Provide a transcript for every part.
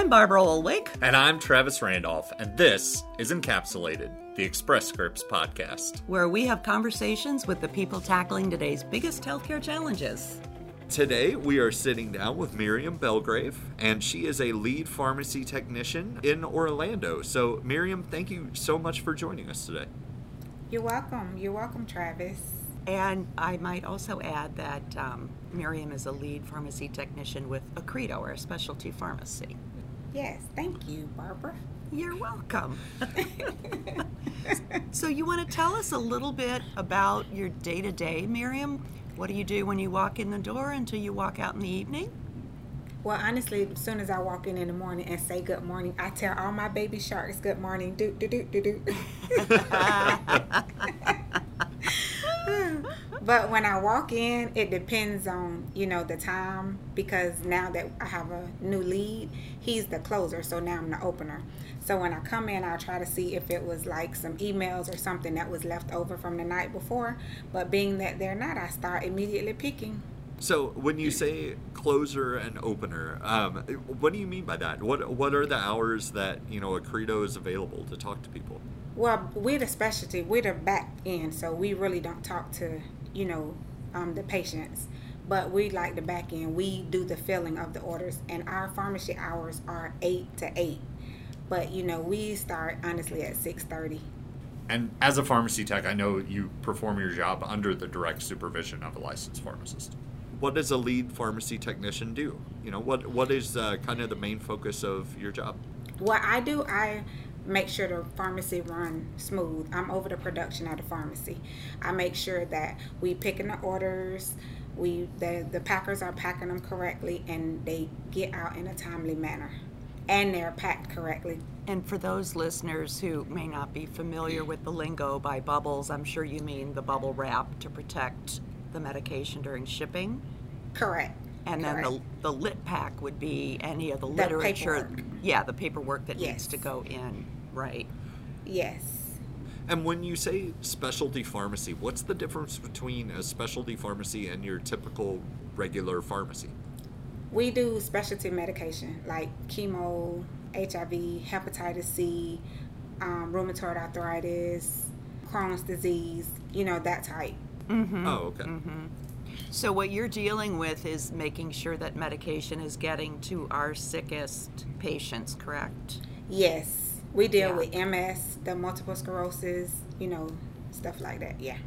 I'm Barbara Olwick. And I'm Travis Randolph, and this is Encapsulated, the Express Scripts podcast, where we have conversations with the people tackling today's biggest healthcare challenges. Today, we are sitting down with Miriam Belgrave, and she is a lead pharmacy technician in Orlando. So, Miriam, thank you so much for joining us today. You're welcome. You're welcome, Travis. And I might also add that um, Miriam is a lead pharmacy technician with Accredo, or a specialty pharmacy. Yes, thank you, Barbara. You're welcome. so, you want to tell us a little bit about your day to day, Miriam? What do you do when you walk in the door until you walk out in the evening? Well, honestly, as soon as I walk in in the morning and say good morning, I tell all my baby sharks good morning. Do do do do do. but when I walk in, it depends on you know the time because now that I have a new lead, he's the closer, so now I'm the opener. So when I come in, I'll try to see if it was like some emails or something that was left over from the night before. But being that they're not, I start immediately picking. So when you say closer and opener, um, what do you mean by that? What what are the hours that you know Accredo is available to talk to people? Well, we're the specialty. We're the back end, so we really don't talk to you know um, the patients. But we like the back end. We do the filling of the orders, and our pharmacy hours are eight to eight. But you know, we start honestly at six thirty. And as a pharmacy tech, I know you perform your job under the direct supervision of a licensed pharmacist what does a lead pharmacy technician do? You know, what what is uh, kind of the main focus of your job? What I do, I make sure the pharmacy run smooth. I'm over the production of the pharmacy. I make sure that we picking the orders, we the the packers are packing them correctly, and they get out in a timely manner, and they're packed correctly. And for those listeners who may not be familiar with the lingo by bubbles, I'm sure you mean the bubble wrap to protect the medication during shipping. Correct. And then the, the lit pack would be any of the, the literature. Paperwork. Yeah, the paperwork that yes. needs to go in. Right. Yes. And when you say specialty pharmacy, what's the difference between a specialty pharmacy and your typical regular pharmacy? We do specialty medication like chemo, HIV, hepatitis C, um, rheumatoid arthritis, Crohn's disease, you know, that type. Mm-hmm. Oh, okay. Mm-hmm. So, what you're dealing with is making sure that medication is getting to our sickest patients, correct? Yes. We deal yeah. with MS, the multiple sclerosis, you know, stuff like that. Yeah.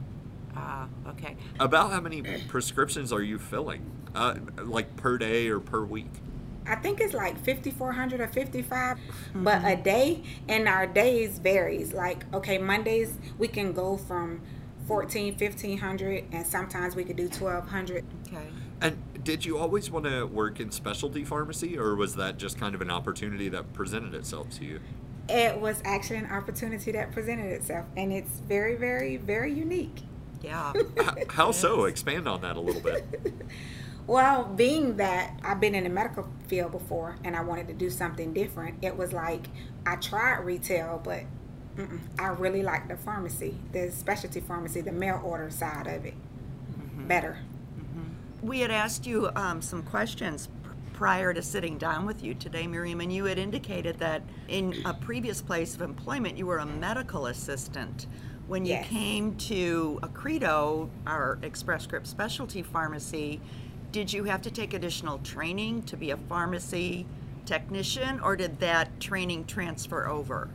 Ah, uh, okay. About how many prescriptions are you filling? Uh, like per day or per week? I think it's like 5400 or 55 mm-hmm. but a day and our days varies like okay Mondays we can go from 14 1500 and sometimes we could do 1200 okay. And did you always want to work in specialty pharmacy or was that just kind of an opportunity that presented itself to you? It was actually an opportunity that presented itself and it's very very very unique. Yeah. How so? Expand on that a little bit. Well being that i've been in the medical field before and i wanted to do something different it was like i tried retail but Mm-mm. I really like the pharmacy, the specialty pharmacy, the mail order side of it. Mm-hmm. Better. Mm-hmm. We had asked you um, some questions prior to sitting down with you today, Miriam, and you had indicated that in a previous place of employment you were a medical assistant. When you yes. came to Accredo, our Express Script specialty pharmacy, did you have to take additional training to be a pharmacy technician, or did that training transfer over?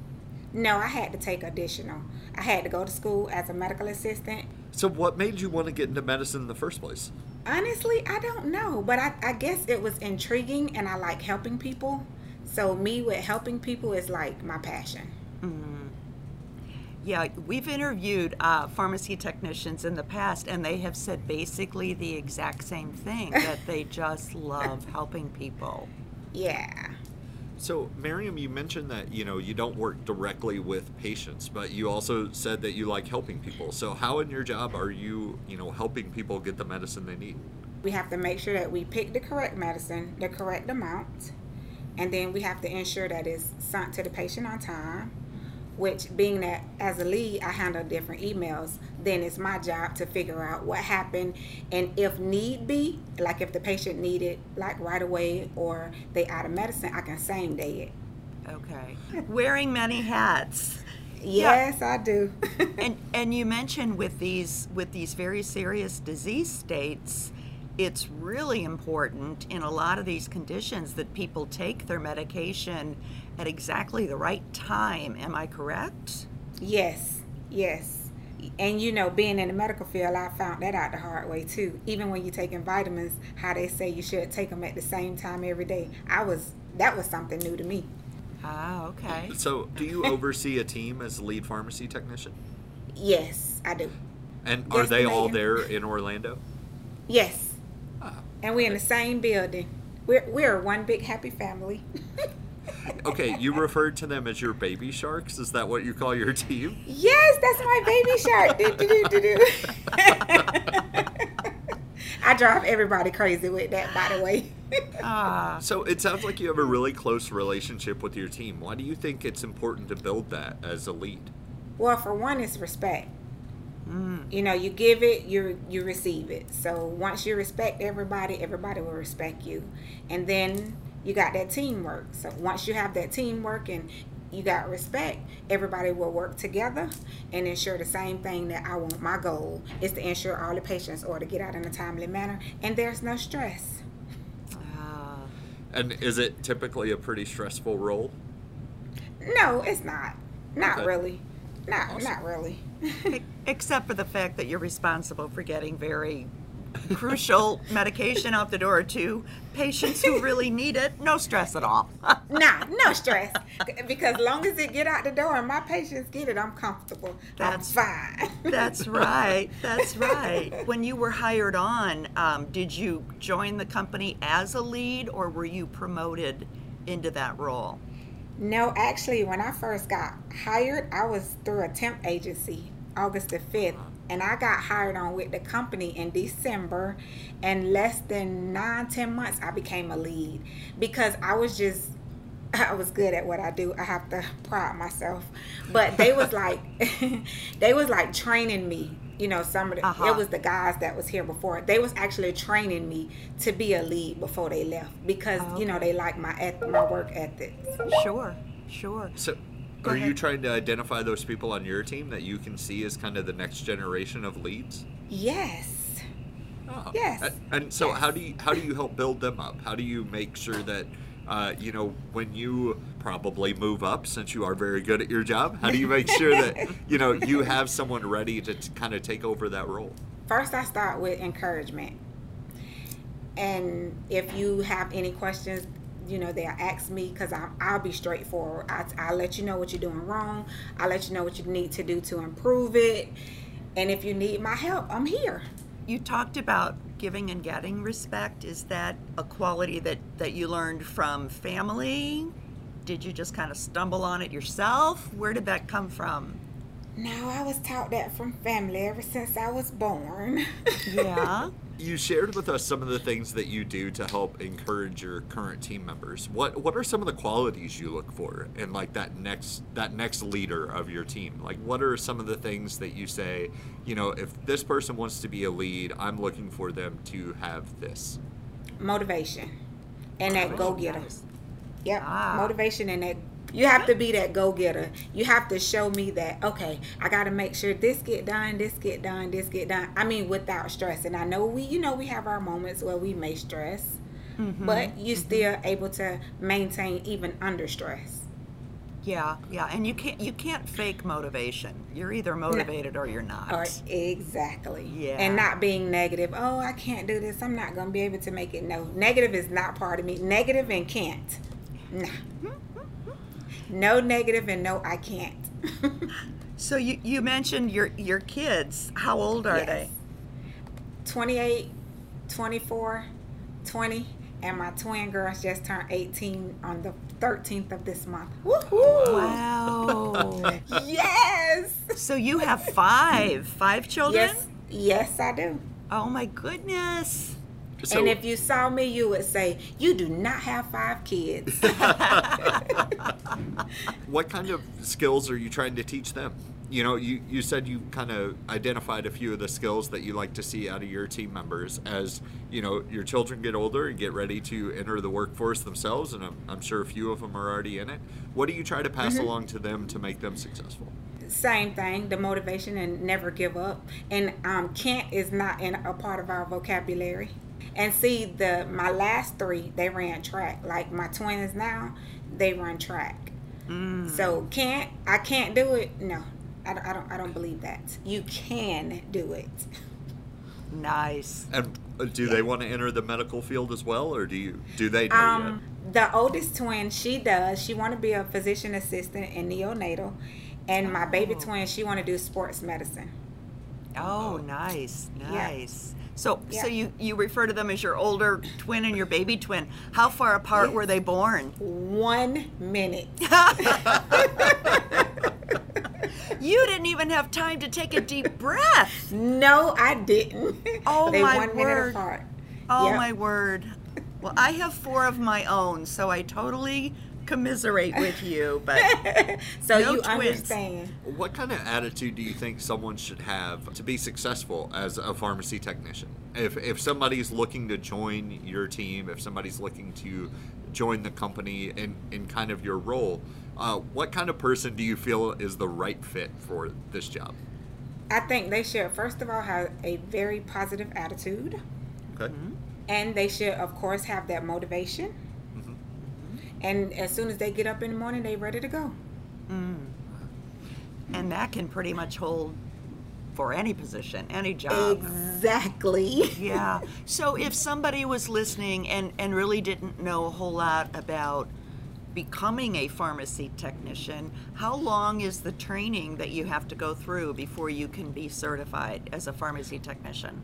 No, I had to take additional. I had to go to school as a medical assistant. So, what made you want to get into medicine in the first place? Honestly, I don't know, but I, I guess it was intriguing and I like helping people. So, me with helping people is like my passion. Mm-hmm. Yeah, we've interviewed uh, pharmacy technicians in the past, and they have said basically the exact same thing that they just love helping people. Yeah. So, Miriam, you mentioned that you know you don't work directly with patients, but you also said that you like helping people. So, how in your job are you, you know, helping people get the medicine they need? We have to make sure that we pick the correct medicine, the correct amount, and then we have to ensure that it's sent to the patient on time. Which being that as a lead I handle different emails, then it's my job to figure out what happened and if need be, like if the patient needed like right away or they out of medicine, I can same day it. Okay. Wearing many hats. Yes, I do. and and you mentioned with these with these very serious disease states, it's really important in a lot of these conditions that people take their medication at exactly the right time. Am I correct? Yes, yes. And you know, being in the medical field, I found that out the hard way too. Even when you're taking vitamins, how they say you should take them at the same time every day. I was that was something new to me. Ah, okay. So, do you oversee a team as lead pharmacy technician? Yes, I do. And are Yes, they all ma'am. there in Orlando? Yes, Ah, and we're in the same building. We're we're one big happy family. Okay, you referred to them as your baby sharks. Is that what you call your team? yes, that's my baby shark. Do, do, do, do, do. I drive everybody crazy with that, by the way. Ah, So it sounds like you have a really close relationship with your team. Why do you think it's important to build that as a lead? Well, for one, it's respect. You know, you give it, you you receive it. So once you respect everybody, everybody will respect you, and then you got that teamwork. So once you have that teamwork and you got respect, everybody will work together and ensure the same thing that I want. My goal is to ensure all the patients are to get out in a timely manner, and there's no stress. ah. And is it typically a pretty stressful role? No, it's not. Not Okay. really. Not Awesome. not really. Except for the fact that you're responsible for getting very crucial medication out the door to patients who really need it. No stress at all. Nah, no stress. because long as it get out the door and my patients get it, I'm comfortable. That's- I'm fine. That's right. That's right. When you were hired on, um, did you join the company as a lead or were you promoted into that role? no, actually, when I first got hired, I was through a temp agency, August the 5th. And I got hired on with the company in December. And less than nine, ten months, I became a lead because I was just I was good at what I do. I have to pride myself. But they was like they was like training me. You know, some of the Uh-huh. it was the guys that was here before. They was actually training me to be a lead before they left because Oh, you know they like my eth- my work ethics. Sure, sure. So, Go are you trying to identify those people on your team that you can see as kind of the next generation of leads? Yes. Oh. Yes. And, and so, Yes. how do you how do you help build them up? How do you make sure that uh, you know when you probably move up, since you are very good at your job? How do you make sure that you know you have someone ready to t- kind of take over that role? First, I start with encouragement. And if you have any questions, you know, they'll ask me because I'll be straightforward. I, I'll let you know what you're doing wrong. I'll let you know what you need to do to improve it. And if you need my help, I'm here. You talked about giving and getting respect. Is that a quality that, that you learned from family? Did you just kind of stumble on it yourself? Where did that come from? No, I was taught that from family ever since I was born. Yeah. You shared with us some of the things that you do to help encourage your current team members. What what are some of the qualities you look for in like that next that next leader of your team? Like what are some of the things that you say, you know, if this person wants to be a lead, I'm looking for them to have this. Motivation and that go getter. Nice. Yep. Ah. Motivation and that you have to be that go getter. You have to show me that okay, I got to make sure this get done, this get done, this get done. I mean, without stress. And I know we, you know, we have our moments where we may stress, mm-hmm. but you mm-hmm. still able to maintain even under stress. Yeah, yeah, and you can't you can't fake motivation. You're either motivated or you're not. Or exactly. Yeah. And not being negative. Oh, I can't do this. I'm not gonna be able to make it. No, negative is not part of me. Negative and can't. Nah. Hmm? No negative and no I can't. So you, you mentioned your your kids. How old are Yes. they? 28, 24, 20, and my twin girls just turned 18 on the 13th of this month. Woohoo! Wow. Yes! so you have five five children? Yes, yes, I do. Oh my goodness. So and if you saw me, you would say, You do not have five kids. what kind of skills are you trying to teach them? You know, you, you said you kind of identified a few of the skills that you like to see out of your team members as, you know, your children get older and get ready to enter the workforce themselves, and I'm, I'm sure a few of them are already in it. What do you try to pass Mm-hmm. along to them to make them successful? Same thing, the motivation and never give up. And um, can't is not in a part of our vocabulary. And see, the my last three, they ran track. Like my twins now, they run track. So can't I can't do it? No, I don't, I don't. I don't believe that. You can do it. Nice. And uh, do they want to enter the medical field as well, or do you do they know Um, the oldest twin, she does. She want to be a physician assistant in neonatal, and my baby Oh. twin, she want to do sports medicine. Oh, nice, Yeah. So, Yeah. so you you refer to them as your older twin and your baby twin. How far apart Yes. were they born? One minute. You didn't even have time to take a deep breath. No, I didn't. Oh, they my one word. minute apart. Oh Yep. my word. Well, I have four of my own, so I totally commiserate with you. But so No you twins. understand. What kind of attitude do you think someone should have to be successful as a pharmacy technician? If if somebody's looking to join your team, if somebody's looking to join the company in in kind of your role, uh, what kind of person do you feel is the right fit for this job? I think they should first of all have a very positive attitude, Okay. and they should of course have that motivation. And as soon as they get up in the morning, they ready to go. Mm. and that can pretty much hold for any position, any job. Exactly. Yeah. So if somebody was listening and, and really didn't know a whole lot about becoming a pharmacy technician, how long is the training that you have to go through before you can be certified as a pharmacy technician?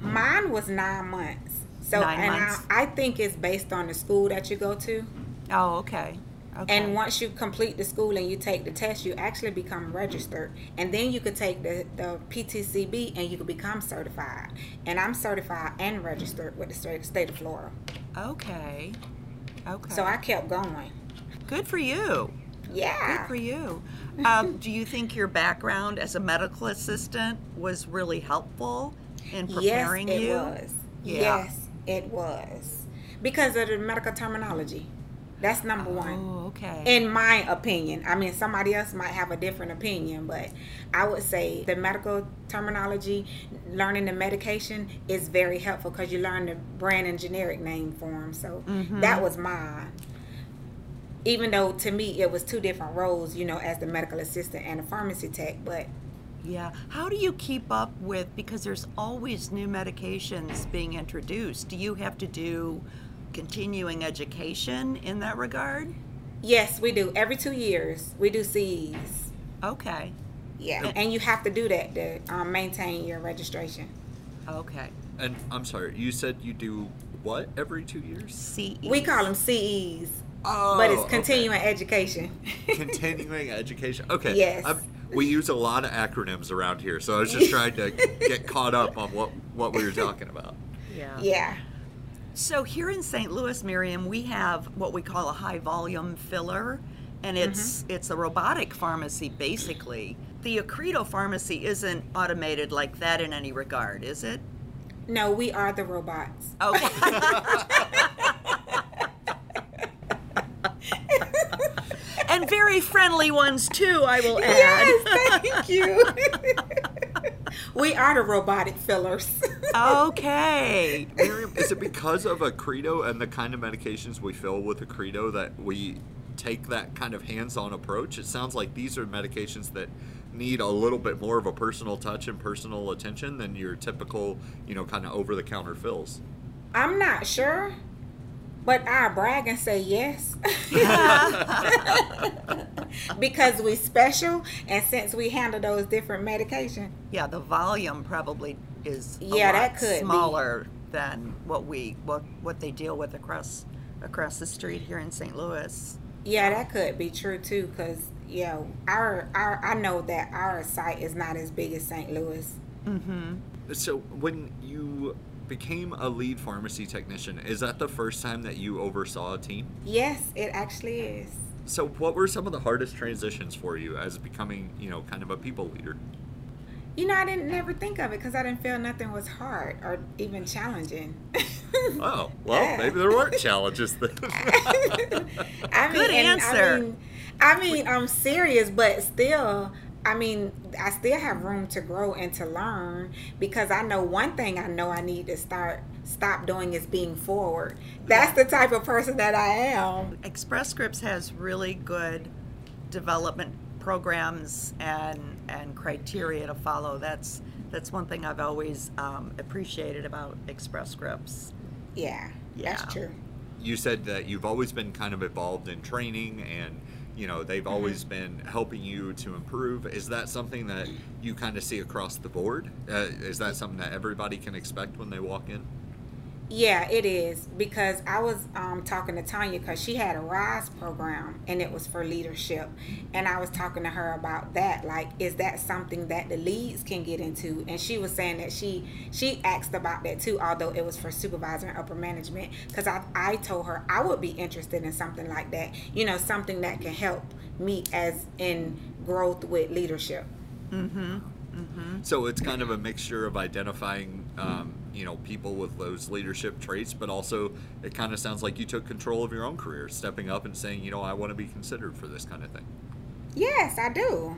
Mine was nine months. So Nine and months. I, I think it's based on the school that you go to. Oh, okay. Okay. And once you complete the school and you take the test, you actually become registered. And then you could take the, the PTCB and you could become certified. And I'm certified and registered with the state, state of Florida. okay. Okay. So I kept going. Good for you. Yeah. Good for you. Um, do you think your background as a medical assistant was really helpful in preparing you? yes, it you? was. Yeah. Yes, it was. Because of the medical terminology. That's number one. Oh, okay. In my opinion, I mean, somebody else might have a different opinion, but I would say the medical terminology, learning the medication is very helpful because you learn the brand and generic name for them. So mm-hmm. that was mine. Even though to me it was two different roles, you know, as the medical assistant and a pharmacy tech, but Yeah. How do you keep up with because there's always new medications being introduced? Do you have to do continuing education in that regard? yes, we do. Every two years, we do CEs. Okay. Yeah, and you have to do that to um, maintain your registration. Okay. And I'm sorry, you said you do what every two years? CE. We call them CEs, Oh, but it's okay. continuing education. continuing education. Okay. Yes. I'm- we use a lot of acronyms around here, so I was just trying to get caught up on what what we were talking about. Yeah. yeah. So here in St. Louis, Miriam, we have what we call a high volume filler, and it's mm-hmm. it's a robotic pharmacy basically. The Accredo pharmacy isn't automated like that in any regard, is it? No, we are the robots. Okay. and very friendly ones too, I will add. Yes, thank you. we are the robotic fillers. Okay. Miriam, is it because of Accredo and the kind of medications we fill with Accredo that we take that kind of hands-on approach? It sounds like these are medications that need a little bit more of a personal touch and personal attention than your typical, you know, kind of over-the-counter fills. I'm not sure, but I brag and say yes. because we special, and since we handle those different medication, Yeah, the volume probably is a Yeah, lot that could be. smaller than what we what what they deal with across across the street here in St. Louis. yeah, that could be true too. Because yeah, our our I know that our site is not as big as St. Louis. Mm-hmm. So when you became a lead pharmacy technician, is that the first time that you oversaw a team? Yes, it actually is. So, what were some of the hardest transitions for you as becoming, you know, kind of a people leader? You know, I didn't never think of it because I didn't feel nothing was hard or even challenging. Oh, well, Yeah. maybe there weren't challenges then. I mean, Good answer. I mean, I mean, I'm serious, but still, I mean, I still have room to grow and to learn because I know one thing I know I need to start stop doing is being forward. That's the type of person that I am. Express Scripts has really good development programs and and criteria to follow. That's that's one thing I've always um, appreciated about Express Scripts. Yeah, Yeah. that's true. you said that you've always been kind of involved in training and you know they've always been helping you to improve. Is that something that you kind of see across the board? Uh, is that something that everybody can expect when they walk in Yeah, it is because I was um, talking to Tanya because she had a Rise program and it was for leadership, and I was talking to her about that. Like, is that something that the leads can get into? And she was saying that she she asked about that too, although it was for supervisor and upper management. Because I I told her I would be interested in something like that. You know, something that can help me as in growth with leadership. Mm-hmm. Mm-hmm. So it's kind of a mixture of identifying um, you know people with those leadership traits but also it kind of sounds like you took control of your own career stepping up and saying you know i want to be considered for this kind of thing Yes, I do.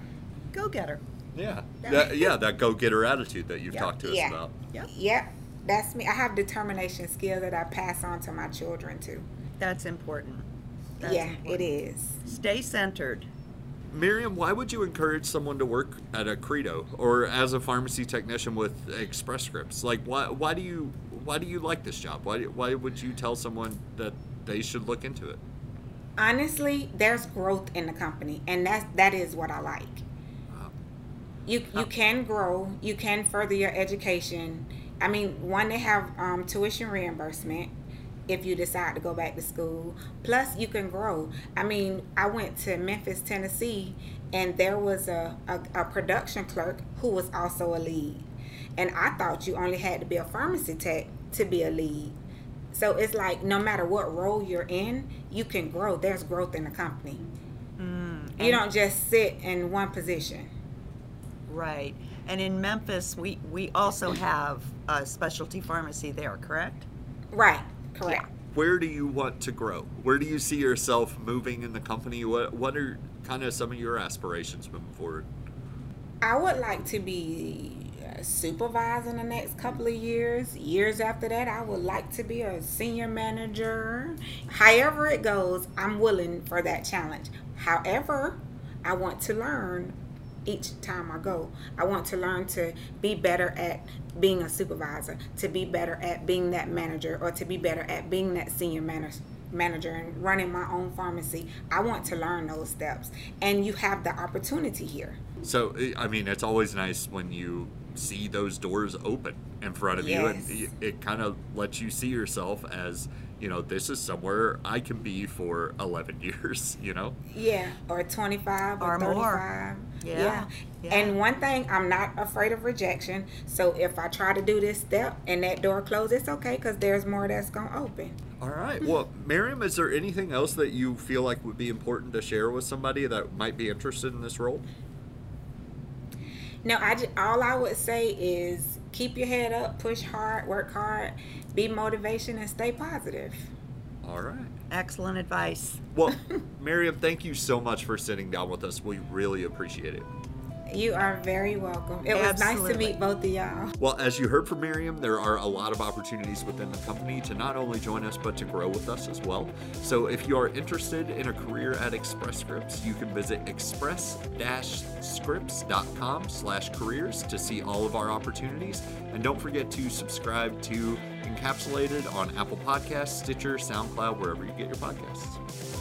Go getter. yeah that, yeah that go-getter attitude that you've Yeah. talked to us Yeah. about Yep. Yep, that's me. I have determination skill that I pass on to my children too. That's important. That's yeah, important. it is. Stay centered. Miriam, why would you encourage someone to work at Accredo or as a pharmacy technician with Express Scripts? Like, why, why do you why do you like this job? Why, why would you tell someone that they should look into it? Honestly, there's growth in the company, and that's that is what I like. Wow. You you can grow, you can further your education. I mean, one they have um, tuition reimbursement if you decide to go back to school. Plus, you can grow. I mean, I went to Memphis, Tennessee, and there was a, a, a production clerk who was also a lead. And I thought you only had to be a pharmacy tech to be a lead. So it's like no matter what role you're in, you can grow. There's growth in the company. Mm, you don't just sit in one position. Right. And in Memphis, we, we also have a specialty pharmacy there, correct? Right. Correct. Where do you want to grow? Where do you see yourself moving in the company? What what are kind of some of your aspirations moving forward? I would like to be uh, a supervisor in the next couple of years. Years after that, I would like to be a senior manager. However it goes, I'm willing for that challenge. However, I want to learn each time I go. I want to learn to be better at being a supervisor, to be better at being that manager, or to be better at being that senior manager manager and running my own pharmacy. I want to learn those steps. And you have the opportunity here. So I- I mean, it's always nice when you see those doors open in front of you, and it, it kind of lets you see yourself as you know this is somewhere I can be for 11 years. You know. Yeah, or 25 or, Or more. 35. Yeah, yeah. And one thing, I'm not afraid of rejection. So if I try to do this step and that door closes, it's okay because there's more that's going to open. All right. Well, Miriam, is there anything else that you feel like would be important to share with somebody that might be interested in this role? No, I just, all I would say is keep your head up, push hard, work hard, be motivation, and stay positive. All right. Excellent advice. Well, Miriam, thank you so much for sitting down with us. We really appreciate it. You are very welcome. It was nice to meet both of y'all. Well, as you heard from Miriam, there are a lot of opportunities within the company to not only join us, but to grow with us as well. So if you are interested in a career at Express Scripts, you can visit express-scripts.com slash careers to see all of our opportunities. And don't forget to subscribe to Encapsulated on Apple Podcasts, Stitcher, SoundCloud, wherever you get your podcasts.